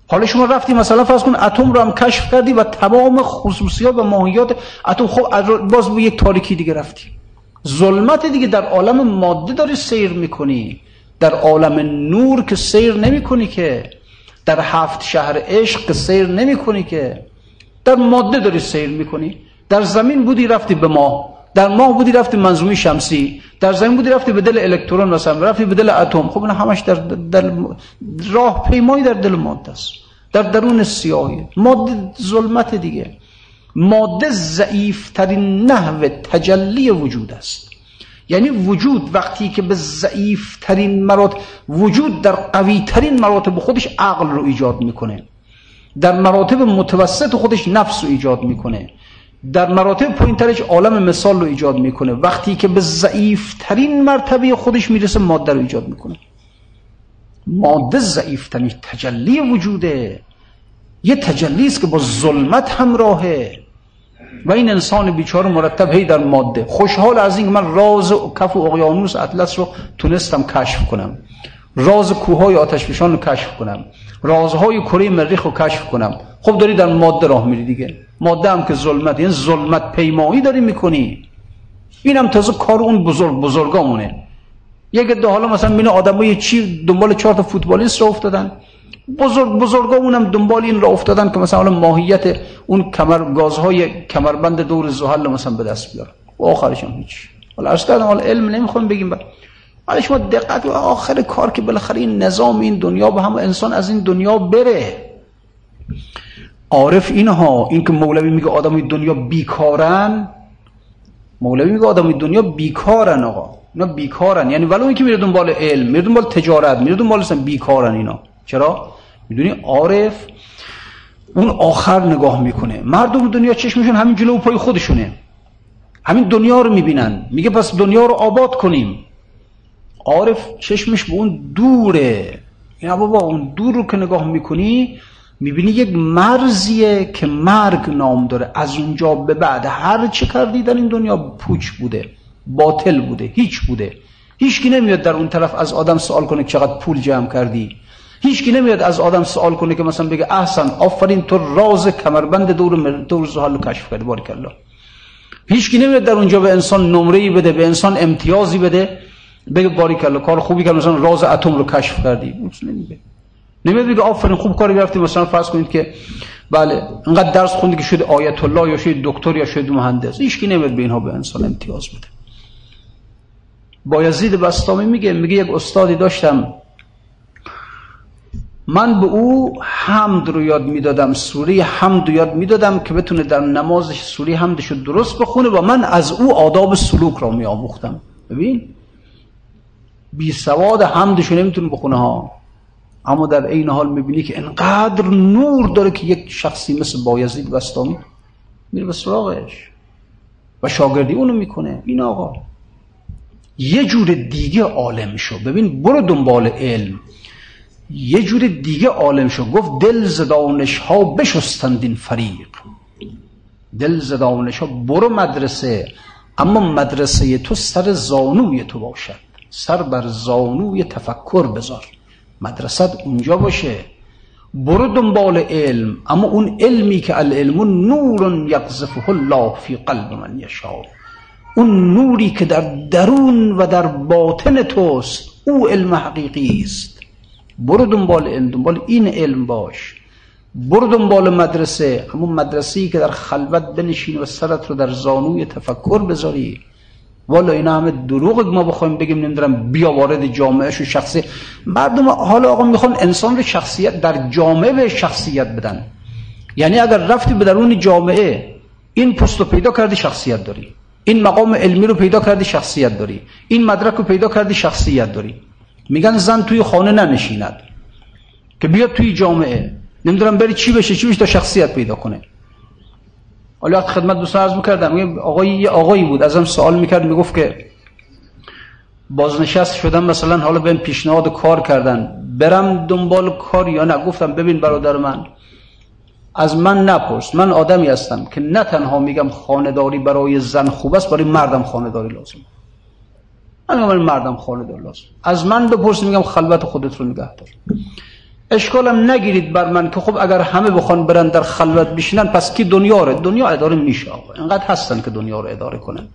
حالا شما رفتی مثلا فرض کن اتم رو هم کشف کردی و تمام خصوصیات و ماهیات اتم خب باز به یک تاریکی دیگه رفتی. ظلمت دیگه در عالم ماده داری سیر می‌کنی. در عالم نور که سیر نمی‌کنی که. در هفت شهر عشق که سیر نمی‌کنی که. در ماده داری سیر می‌کنی. در زمین بودی رفتی به ماه. در ماه بودی رفتی منظومه شمسی. در زمین بودی رفتی به دل الکترون مثلا. رفتی به دل اتم. خب اینا همش در, در راه پیمایی در دل ماده است در درون سیاهی. ماده ظلمت دیگه. ماده ضعیفترین نحو تجلی وجود است. یعنی وجود وقتی که به ضعیفترین مراتب وجود در قویترین مراتب خودش عقل رو ایجاد می‌کنه. در مراتب متوسط خودش نفس رو ایجاد می‌کنه. در مراتب پایینترش عالم مثال رو ایجاد می‌کنه. وقتی که به ضعیفترین مرتبه خودش می‌رسه ماده رو ایجاد می‌کنه. ماده ضعیفترین تجلی وجوده. یه تجلی است که با ظلمت همراهه. و این انسان بیچاره مرتب هی در ماده. خوشحال از این من راز کف و اقیانوس اطلس رو تونستم کشف کنم. راز کوههای آتشفشان رو کشف کنم. رازهای کره مریخ رو کشف کنم. خب داری در ماده راه میری دیگه. ماده هم که ظلمت یعنی ظلمت پیمایی داری می‌کنی. اینم تازه کار اون بزرگ بزرگامونه. یک ده حالا مثلا بین آدمای چی دنبال چهار تا فوتبالیست رو افتادن. بزرگ بزرگامون هم دنبال این را افتادن که مثلا ماهیت اون کمر گازهای کمربند دور زحل مثلا به دست بیارن. و آخرش هم هیچ. حالا ارز کردم حالا علم نمی‌خوام بگیم. ولی شما دقت و آخر کار که بالاخره این نظام این دنیا به هم انسان از این دنیا بره. عارف اینها این که مولوی میگه آدم دنیا بیکارن. مولوی میگه آدم دنیا بیکارن آقا. اینا بیکارن. یعنی ولو اینکه میره دنبال علم میره دنبال تجارت میره دنبال بیکارن اینا. چرا؟ می‌دونی؟ عارف اون آخر نگاه می‌کنه. مردم دنیا چشمشون همین جلو پای خودشونه. همین دنیا رو می‌بینن. میگه پس دنیا رو آباد کنیم. عارف چشمش به اون دوره. این بابا اون دور رو که نگاه می‌کنی می‌بینی یک مرزیه که مرگ نام داره. از اونجا به بعد هر چه کردی در این دنیا پوچ بوده باطل بوده هیچ بوده. هیچکی نمیاد در اون طرف از آدم سوال کنه چقدر پول جمع کردی. هیچکی نمیاد از آدم سوال کنه که مثلا بگه احسن آفرین تو راز کمربند دور دور زحل رو کشف کردی بارک الله هیچکی نمیاد در اونجا به انسان نمره بده به انسان امتیازی بده بگه بارک الله کار خوبی کردی مثلا راز اتم رو کشف کردی. نمیگه نمیاد بگه آفرین خوب کاری گرفتی مثلا فرض کنید که بله انقدر درس خوندی که شده آیت الله یا شده دکتر یا شده مهندس. هیچکی نمیاد به اینها به انسان امتیاز بده. بایزید بستامی میگه میگه یک استادی داشتم من به او حمد رو یاد می‌دادم سوره حمد رو یاد می‌دادم که بتونه در نمازش سوره حمدش رو درست بخونه و من از او آداب سلوک را می آموختم ببین بی سواد حمدش رو نمی‌تونه بخونه ها. اما در این حال می‌بینی که انقدر نور داره که یک شخصی مثل بایزید بستامی میره به سراغش و شاگردی اونو می‌کنه. این آقا یه جور دیگه عالم شو. ببین برو دنبال علم. یه جور دیگه عالم شو گفت دل زدانش ها بشستند این فریق. دل زدانش ها برو مدرسه اما مدرسه تو سر زانوی تو باشد. سر بر زانوی تفکر بذار. مدرسه اونجا باشه. برو دنبال علم اما اون علمی که العلم نور یقذفه الله فی قلب من یشاء. اون نوری که در درون و در باطن توست او علم حقیقی است. برو دنبال علم دنبال این علم باش. برو دنبال مدرسه همون مدرسه که در خلوت بنشین و سرت رو در زانوی تفکر بذاری. والا اینا همه دروغ ما بخوایم بگیم نمی‌دونم بیا وارد جامعهش و شخصی. مردم حالا آقا می‌خوان انسان رو شخصیت در جامعه به شخصیت بدن. یعنی اگر رفتی به درون جامعه این پست رو پیدا کردی شخصیت داری. این مقام علمی رو پیدا کردی شخصیت داری. این مدرک رو پیدا کردی شخصیت داری. میگن زن توی خانه ننشیند. که بیاد توی جامعه. نمی‌دونم بری چی بشه چی بشه تا شخصیت پیدا کنه. حالا خدمت دوستان عرض می‌کردم آقایی یه آقایی بود ازم سوال می‌کرد می‌گفت که بازنشست شدم مثلا حالا بهم پیشنهاد کار کردن. برم دنبال کار یا نه؟ گفتم ببین برادر من از من نپرس. من آدمی هستم که نه تنها میگم خانداری برای زن خوب است برای مردم خانداری لازم. من میگم مردم خانداری لازم از من بپرس میگم خلوت خودت رو نگه دار. اشکالم نگیرید بر من که خب اگر همه بخوان برن در خلوت بشینن پس کی دنیا رو دنیا اداره میشه آقا. اینقدر هستن که دنیا رو اداره کنن.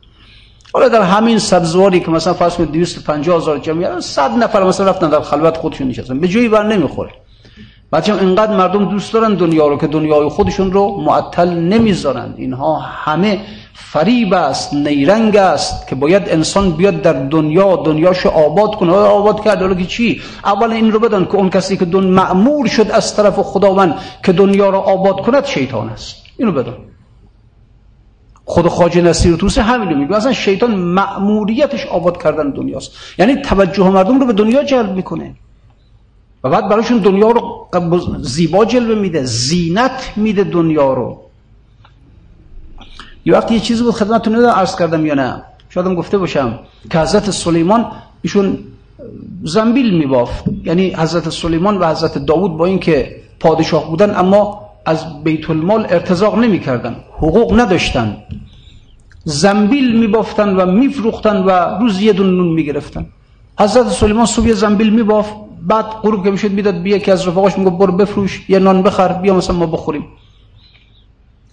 حالا در همین سبزواری که مثلا فرض کنید 250 هزار جمعیت 100 نفر مثلا رفتن در خلوت خودشون نشستن. به جایی بر نمی‌خوره. بچه اینقدر مردم دوست دارن دنیا رو که دنیای خودشون رو معطل نمی‌ذارن اینها همه فریب است نیرنگ است که باید انسان بیاد در دنیا دنیاشو آباد کنه آباد کرد حالا که چی اول این رو بدن که اون کسی که دن معمور شد از طرف خداوند که دنیا رو آباد کند شیطان است اینو بدن خود خواجه نصیر توسی همین میگه اصلا شیطان معموریتش آباد کردن دنیاست یعنی توجه مردم رو به دنیا جلب می‌کنه و بعد برایشون دنیا رو زیبا جلوه میده زینت میده دنیا رو. یه وقتی یه چیزی بود خدمتتون نمی‌دونم عرض کردم یا نه شاید گفته باشم. که حضرت سلیمان ایشون زنبیل میبافت. یعنی حضرت سلیمان و حضرت داوود با اینکه پادشاه بودن اما از بیت المال ارتزاق نمی‌کردن حقوق نداشتن. زنبیل میبافتن و میفروختن و روز یه دون نون می‌گرفتن. حضرت سلیمان صبح زنبیل میبافت بعد غروب که می‌شد می‌داد بیا که از رفقاش می‌گفت برو بفروش یه نان بخر بیا مثلا ما بخوریم.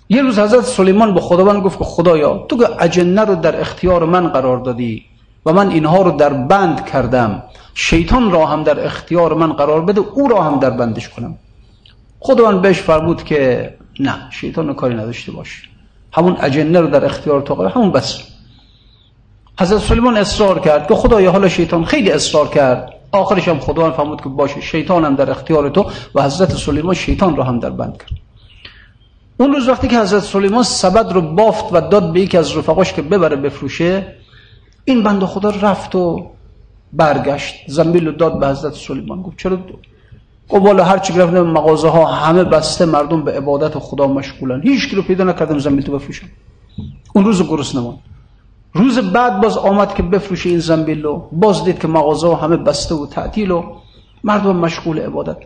یه روز حضرت سلیمان به خداوند گفت که خدایا تو که اجنه رو در اختیار من قرار دادی و من اینها رو در بند کردم شیطان را هم در اختیار من قرار بده او را هم در بندش کنم. خداوند بهش فرمود که نه شیطان رو کاری نداشته باش. همون اجنه رو در اختیار تو قرار همون بس. حضرت سلیمان اصرار کرد که خدایا حالا شیطان خیلی اصرار کرد. آخرش هم خداوند فرمود که باشه شیطان هم در اختیار تو و حضرت سلیمان شیطان رو هم در بند کرد اون روز وقتی که حضرت سلیمان سبد رو بافت و داد به یکی از رفقاش که ببره بفروشه این بند خدا رفت و برگشت. زنبیل رو داد به حضرت سلیمان. گفت چرا دو؟ گفت والا هر چی گرفتم مغازه ها همه بسته مردم به عبادت خدا مشغولن. هیچ کی رو پیدا نکردم زنبیل تو بفروشم. اون روز گرسنه روز بعد باز آمد که بفروشه این زنبیل رو باز دید که مغازه همه بسته و تعطیل و مردم مشغول عبادت.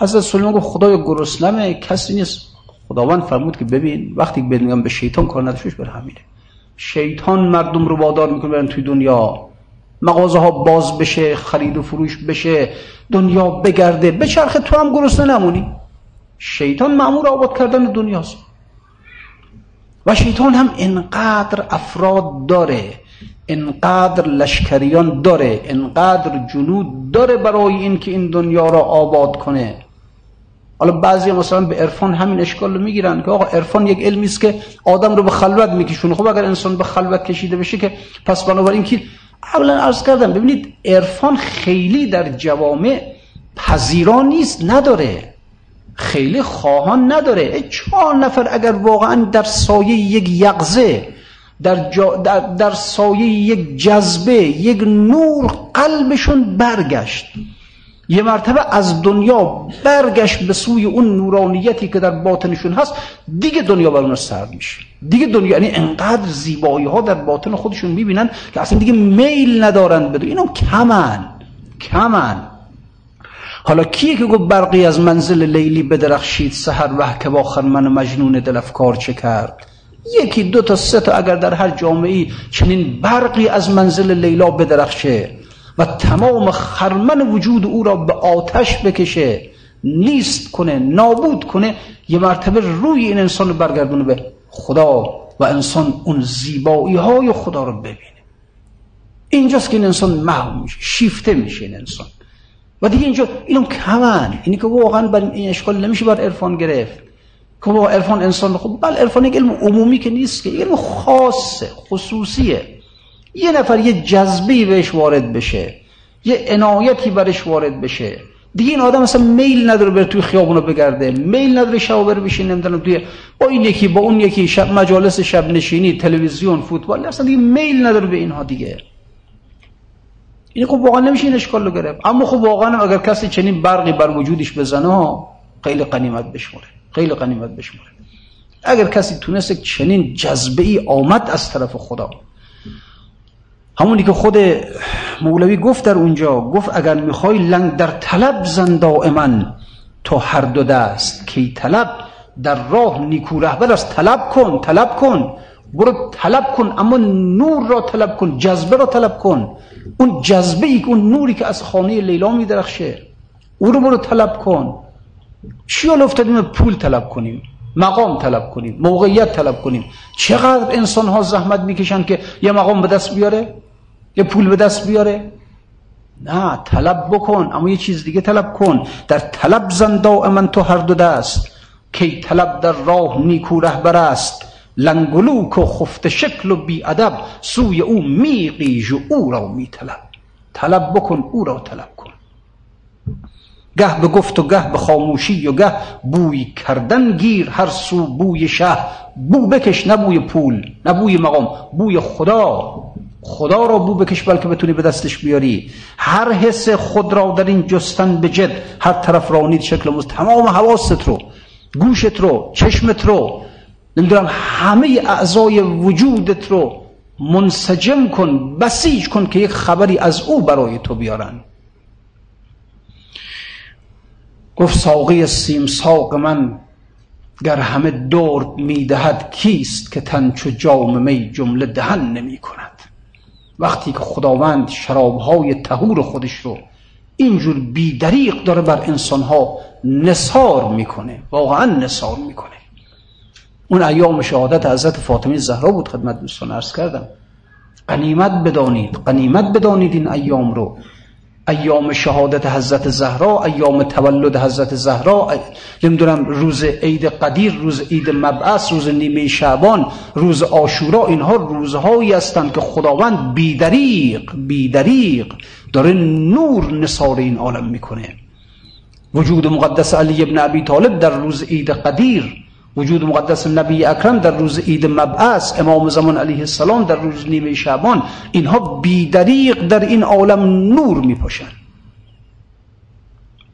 حضرت سلیمان گفت خدای گرسنمه کسی نیست. خداوند فرمود که ببین وقتی میگم به شیطان کار نداشتش بر همینه. شیطان مردم رو وادار می‌کنه برن توی دنیا. مغازه ها باز بشه خرید و فروش بشه دنیا بگرده. به چرخ تو هم گرسنه نمونی. شیطان معمور آباد کردن دنیاست. و شیطان هم انقدر افراد داره انقدر لشکریان داره انقدر جنود داره برای اینکه این دنیا را آباد کنه. حالا بعضی مثلا به عرفان همین اشکال رو می‌گیرن که آقا عرفان یک علمی است که آدم رو به خلوت میکشونه. خب اگر انسان به خلوت کشیده بشه که پس بنابراین که اولا عرض کردم ببینید عرفان خیلی در جوامع پذیران نیست نداره. خیلی خواهان نداره. چهار نفر اگر واقعا در سایه یک یقزه در, در, در سایه یک جذبه یک نور قلبشون برگشت. یه مرتبه از دنیا برگشت به سوی اون نورانیتی که در باطنشون هست دیگه دنیا بر اون سرد میشه. دیگه دنیا یعنی انقدر زیبایی ها در باطن خودشون می‌بینن که اصلا دیگه میل ندارن بدون اینم کمن کمن. حالا کیه که گفت برقی از منزل لیلی بدرخشید؟ سهر وح که با من مجنون دلفکار چه کرد؟ یکی دو تا سه تا اگر در هر جامعه چنین برقی از منزل لیلا بدرخشه و تمام خرمن وجود او را به آتش بکشه نیست کنه نابود کنه یه مرتبه روی این انسان برگردونه به خدا و انسان اون زیبایی های خدا رو ببینه. اینجاست که این انسان محو میشه شیفته میشه این انسان. و دیگه اینجا اینم کمن. اینی که واقعا بر این اشکال نمیشه بر عرفان گرفت. که با عرفان انسان خب بله عرفان یک علم عمومی که نیست که علم خاصه خصوصیه. یه نفر یه جذبه بهش وارد بشه یه عنایتی برش وارد بشه. دیگه این آدم اصلا میل نداره بره توی خیابونو بگرده میل نداره شب بره بشین نمی‌دونم توی با این یکی با اون یکی شب مجالس شب نشینی تلویزیون فوتبال اصلا دیگه میل نداره به اینها دیگه. این خب واقعا نمیشه این اشکال رو گرفت. اما خب واقعا اگر کسی چنین برقی بر وجودش بزنه خیلی قنیمت بشموره. خیلی قنیمت بشموره. اگر کسی تونست چنین جذبه ای آمد از طرف خدا. همونی که خود مولوی گفت در اونجا گفت اگر می‌خوای لنگ در طلب زن دائما تو هر دو دست کی طلب در راه نیکو رهبر از طلب کن طلب کن. برو طلب کن اما نور را طلب کن جذبه را طلب کن. اون جذبه ای اون نوری که از خانه لیلا می درخشه او رو برو طلب کن. چی حال افتادیم؟ پول طلب کنیم مقام طلب کنیم موقعیت طلب کنیم. چقدر انسان ها زحمت می‌کشن که یه مقام به دست بیاره؟ یه پول به دست بیاره؟ نه طلب بکن اما یه چیز دیگه طلب کن. در طلب زن دائما تو هر دو دست کی طلب در راه نیکو رهبر است. لنگلوک و خفت شکل و بی ادب سوی او میقیج و او را می طلب طلب بکن او را طلب کن. گه به گفت و گه به خاموشی و گه بوی کردن گیر هر سو بوی شه بو بکش نه بوی پول نه بوی مقام بوی خدا. خدا را بو بکش بلکه بتونی به دستش بیاری. هر حس خود را در این جستن به جد هر طرف رانید شکل مست تمام حواست رو گوشت رو چشمت رو نمی‌دونم همه اعضای وجودت رو منسجم کن بسیج کن که یک خبری از او برای تو بیارن. گفت ساقی سیم ساق من گر همه درد می‌دهد کیست که تن چو جام می جمله دهن نمی کند وقتی که خداوند شرابهای تهور خودش رو اینجور بیدریق داره بر انسانها نصار می‌کنه واقعا نصار می‌کنه. اون ایام شهادت حضرت فاطمه زهرا بود خدمت دوستان عرض کردم. قنیمت بدانید قنیمت بدانید این ایام رو. ایام شهادت حضرت زهرا ایام تولد حضرت زهرا نمی‌دونم روز عید قدیر روز عید مبعث روز نیمه شعبان روز آشورا اینها روزهایی هستند که خداوند بیدریق بیدریق داره نور نصار این عالم می‌کنه. وجود مقدس علی ابن ابی طالب در روز عید قدیر وجود مقدس نبی اکرم در روز عید مبعث امام زمان علیه السلام در روز نیمه شعبان اینها بیدریق در این عالم نور میپاشن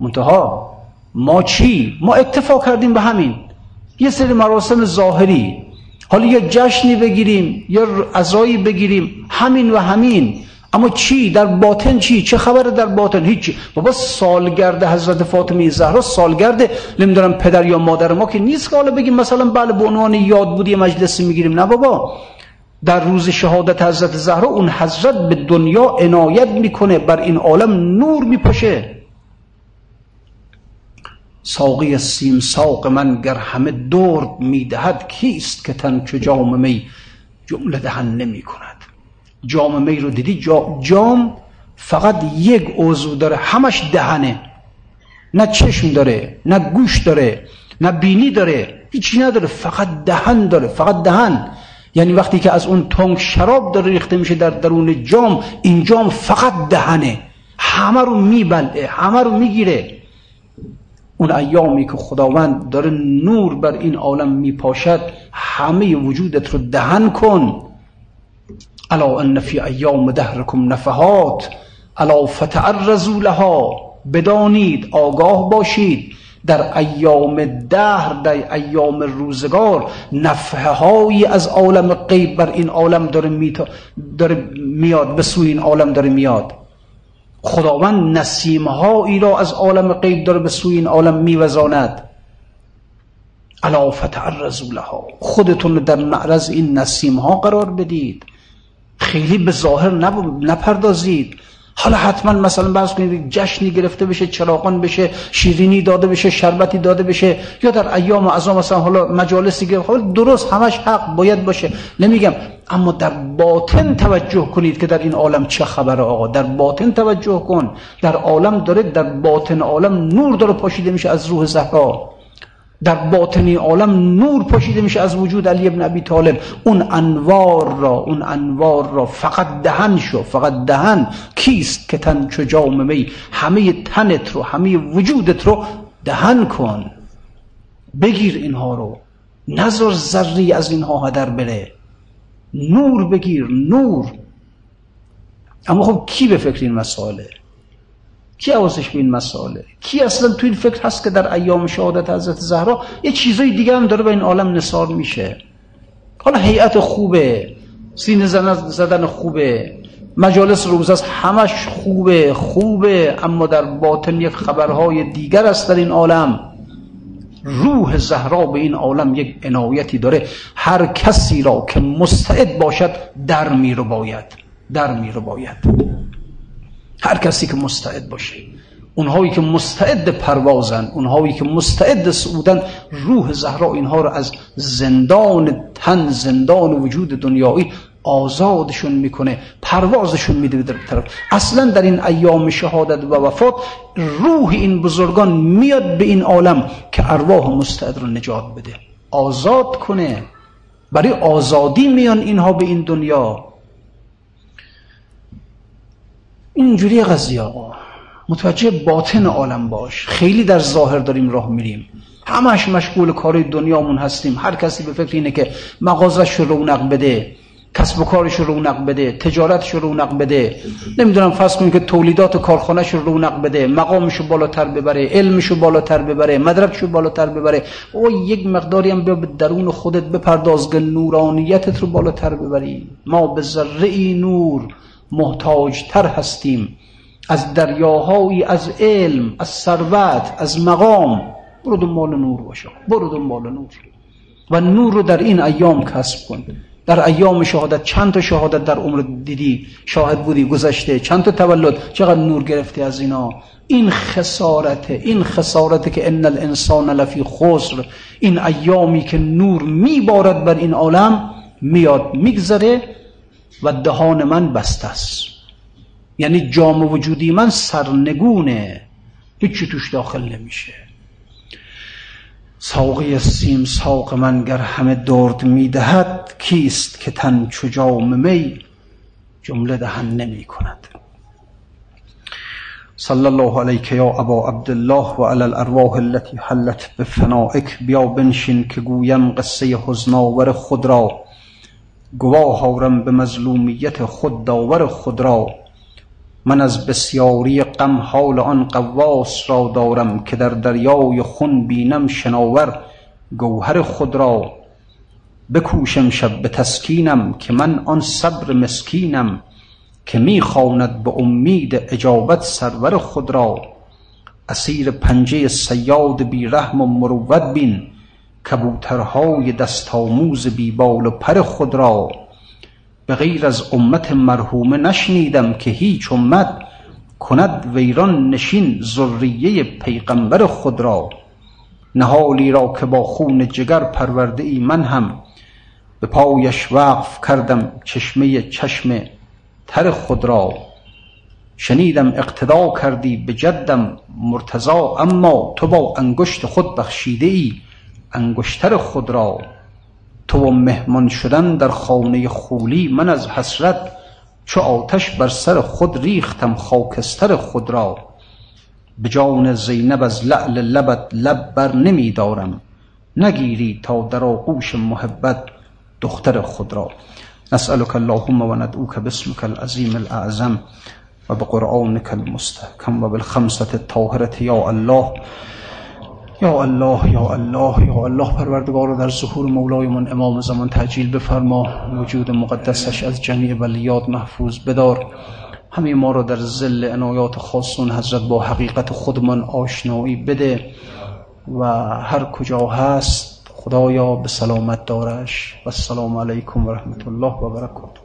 منتها ما چی؟ ما اکتفا کردیم به همین. یه سری مراسم ظاهری. حالا یه جشنی بگیریم یه عزایی بگیریم. همین و همین. اما چی؟ در باطن چی؟ چه خبره در باطن؟ هیچی. بابا سالگرد حضرت فاطمه زهرا سالگرد نمی‌دونم پدر یا مادر ما که نیست که حالا بگیم مثلا بله به عنوان یاد بودی مجلسی می‌گیریم. نه بابا. در روز شهادت حضرت زهرا اون حضرت به دنیا عنایت می‌کنه بر این عالم نور میپاشه. ساقی سیم ساق من گر همه درد می‌دهد کیست که تن چو جام می جمله دهن نمی کند جام می رو دیدی؟ جام فقط یک عضو داره همش دهنه. نه چشم داره نه گوش داره نه بینی داره هیچی نداره فقط دهن داره فقط دهن. یعنی وقتی که از اون تنگ شراب داره ریخته میشه در درون جام این جام فقط دهنه. همه رو میبلعه همه رو می‌گیره. اون ایامی که خداوند داره نور بر این عالم میپاشد همه وجودت رو دهن کن. الا ان فی ایام دهرکم نفحات؟ الا فتعرضوا لها؟ بدانید آگاه باشید. در ایام دهر در ایام روزگار نفحه هایی از عالم غیب بر این عالم داره, داره میاد به سوی این عالم داره میاد. خداوند نسیم هایی را از عالم غیب داره به سوی این عالم میوزاند. الا فتعرضوا لها؟ خودتون در معرض این نسیم ها قرار بدید. خیلی به ظاهر نپردازید. حالا حتما مثلا بحث کنید جشنی گرفته بشه چراغان بشه شیرینی داده بشه شربتی داده بشه یا در ایام اعظم مثلا حالا مجالسی گرفته حالا درست همش حق باید باشه. نمیگم. اما در باطن توجه کنید که در این عالم چه خبره آقا. در باطن توجه کن. در عالم داره در باطن عالم نور داره پاشیده میشه از روح زهرا. در باطنی عالم نور پاشیده میشه از وجود علی ابن ابی طالب. اون انوار را اون انوار را فقط دهن شو فقط دهن. کیست که تن چو جام می؟ همه تنت رو همه وجودت رو دهن کن. بگیر اینها رو. نظر ذری از اینها هدر بره. نور بگیر نور. اما خب کی به فکر این مسائله کی حواسش به این مسائله کی اصلا تو این فکر هست که در ایام شهادت حضرت زهرا یه چیزای دیگه هم داره به این عالم نصار میشه؟ حالا هیئت خوبه سینه زدن خوبه مجالس روز است همش خوبه خوبه اما در باطن یک خبرهای دیگر است در این عالم. روح زهرا به این عالم یک عنایتی داره. هر کسی را که مستعد باشد در میرو باید در میرو باید. هر کسی که مستعد باشه. اونهایی که مستعد پروازن اونهایی که مستعد سعودن روح زهرا اینها رو از زندان تن زندان وجود دنیایی آزادشون می‌کنه پروازشون میده در طرف. اصلا در این ایام شهادت و وفات روح این بزرگان میاد به این عالم که ارواح مستعد رو نجات بده. آزاد کنه. برای آزادی میان اینها به این دنیا. اینجوری قضیه آقا. متوجه باطن عالم باش. خیلی در ظاهر داریم راه میریم. همش مشغول کار دنیامون هستیم. هر کسی به فکر اینه که مغازش رو رونق بده کسب و کارش رو رونق بده تجارتش رو رونق بده. نمی‌دونم فرض کنیم که تولیدات کارخانهش رو رونق بده مقامش رو بالاتر ببره علمش رو بالاتر ببره مدرکش رو بالاتر ببره. او یک مقداری هم به درون خودت بپرداز که نورانیتت رو بالاتر ببری. ما به ذره نور محتاجتر هستیم. از دریاهایی از علم از ثروت از مقام. برو دنبال نور باشه برو دنبال نور. و نور رو در این ایام کسب کن. در ایام شهادت چند تا شهادت در عمر دیدی؟ شاهد بودی گذشته. چند تا تولد؟ چقدر نور گرفتی از اینا؟ این خسارته این خسارته که ان الانسان لفی خسر. این ایامی که نور میبارد بر این عالم میاد میگذره. و دهان من بسته است. یعنی جام وجودی من سرنگونه. هیچی توش داخل نمیشه؟ ساقی سیم ساق من گر همه درد می‌دهد کیست که تن چو جام می جمله دهن نمی کند؟ صلی الله علیک یا ابا عبدالله و علی الارواح التي حلت بفنائک بیا بنشین که گویم قصه حزناور خود را. گواه آورم به مظلومیت خود داور خود را. من از بسیاری غم حال آن قواس را دارم که در دریای خون بینم شناور گوهر خود را. بکوشم شب به تسکینم که من آن صبر مسکینم که می خواند به امید اجابت سرور خود را. اسیر پنجه سیاد بی رحم و مروت بین کبوترهای دست آموز بی بال و پر خود را به غیر از امت مرحومه نشنیدم که هیچ امت کند ویران نشین ذریه پیغمبر خود را. نهالی را که با خون جگر پرورده ای من هم به پایش وقف کردم چشمه چشم تر خود را. شنیدم اقتدا کردی به جدم مرتضا اما تو با انگشت خود بخشیده ای انگشتر خود را. تو و مهمان شدن در خانه خولی من از حسرت چو آتش بر سر خود ریختم خاکستر خود را. به جان زینب از لعل لبت لب بر نمی دارم. نگیری تا در آغوش محبت دختر خود را. نسألك اللهم و ندعوك باسمك العظیم الاعظم و بقرآنك المستحکم و بالخمسة الطاهرة یا الله. یا الله یا الله یا الله. پروردگار رو در ظهور مولایمون امام زمان تجلیل بفرما. وجود مقدسش از جمیع ولیات محفوظ بدار. همه ما رو در زل عنایات خاصون حضرت با حقیقت خودمان آشنایی بده و هر کجا هست خدایا به سلامت دارش. و السلام علیکم و رحمت الله و برکاته.